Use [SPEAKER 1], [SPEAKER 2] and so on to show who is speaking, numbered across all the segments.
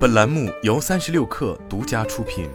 [SPEAKER 1] 本栏目由三十六氪独家出品。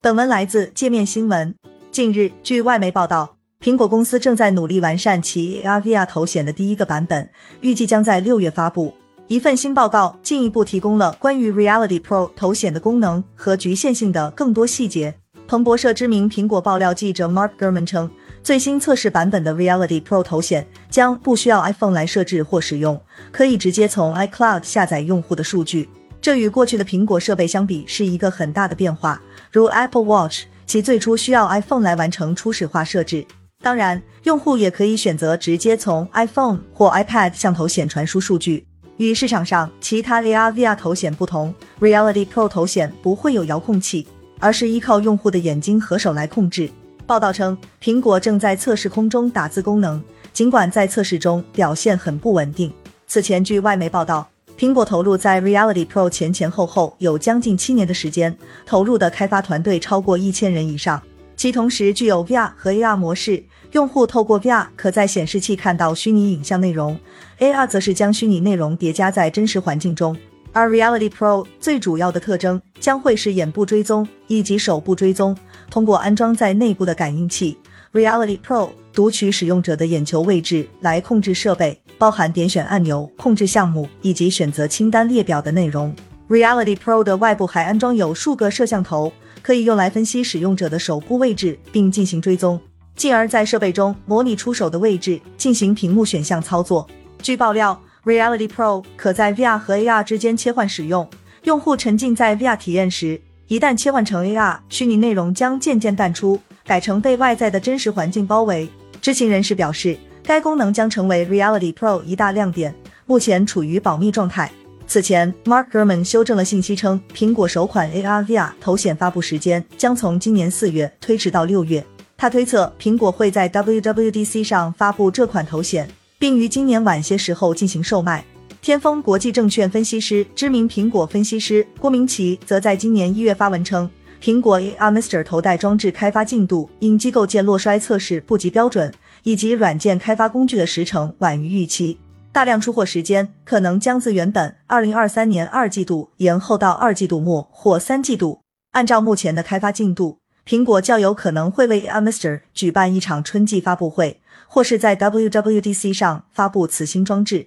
[SPEAKER 2] 本文来自界面新闻。近日，据外媒报道，苹果公司正在努力完善其 AR VR 头显的第一个版本，预计将在六月发布。一份新报告进一步提供了关于 Reality Pro 头显的功能和局限性的更多细节。彭博社知名苹果爆料记者 Mark Gurman 称，最新测试版本的 Reality Pro 头显将不需要 iPhone 来设置或使用，可以直接从 iCloud 下载用户的数据。这与过去的苹果设备相比是一个很大的变化。如 Apple Watch，其最初需要 iPhone 来完成初始化设置。当然，用户也可以选择直接从 iPhone 或 iPad 向头显传输数据。与市场上其他 AR VR 头显不同，Reality Pro 头显不会有遥控器，而是依靠用户的眼睛和手来控制。报道称，苹果正在测试空中打字功能，尽管在测试中表现很不稳定。此前，据外媒报道，苹果投入在 Reality Pro 前前后后有将近七年的时间，投入的开发团队超过一千人以上，其同时具有 VR 和 AR 模式。用户透过 VR 可在显示器看到虚拟影像内容，AR 则是将虚拟内容叠加在真实环境中。而 Reality Pro 最主要的特征将会是眼部追踪以及手部追踪。通过安装在内部的感应器，Reality Pro 读取使用者的眼球位置来控制设备，包含点选按钮、控制项目以及选择清单列表的内容。Reality Pro 的外部还安装有数个摄像头，可以用来分析使用者的手部位置并进行追踪。进而，在设备中模拟出手的位置，进行屏幕选项操作。据爆料，Reality Pro 可在 VR 和 AR 之间切换使用。用户沉浸在 VR 体验时，一旦切换成 AR，虚拟内容将渐渐淡出，改成被外在的真实环境包围。知情人士表示，该功能将成为 Reality Pro 一大亮点，目前处于保密状态。此前，Mark Gurman 修正了信息称，苹果首款 AR VR 头显发布时间将从今年四月推迟到六月。他推测，苹果会在 WWDC 上发布这款头显，并于今年晚些时候进行售卖。天风国际证券分析师、知名苹果分析师郭明奇则在今年一月发文称，苹果 AR Mister 头戴装置开发进度因机构间落衰测试不及标准，以及软件开发工具的时程晚于预期，大量出货时间可能将自原本2023年二季度延后到二季度末或三季度。按照目前的开发进度。苹果较有可能会为 AR Mister 举办一场春季发布会，或是在 WWDC 上发布此新装置。